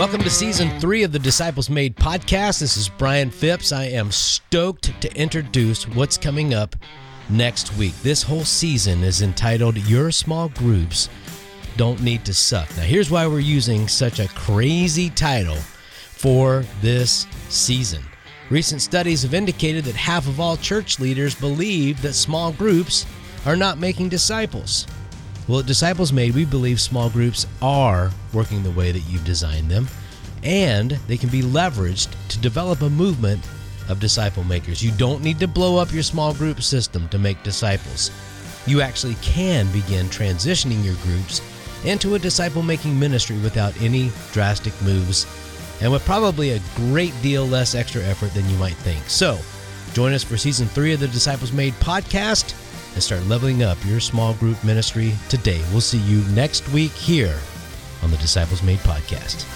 Welcome to season three of the Disciples Made podcast. This is Brian Phipps. I am stoked to introduce what's coming up next week. This whole season is entitled Your Small Groups Don't Need to Suck. Now, here's why we're using such a crazy title for this season. Recent studies have indicated that half of all church leaders believe that small groups are not making disciples. Well, at Disciples Made, we believe small groups are working the way that you've designed them, and they can be leveraged to develop a movement of disciple makers. You don't need to blow up your small group system to make disciples. You actually can begin transitioning your groups into a disciple making ministry without any drastic moves and with probably a great deal less extra effort than you might think. So, join us for season three of the Disciples Made podcast and start leveling up your small group ministry today. We'll see you next week here on the Disciples Made podcast.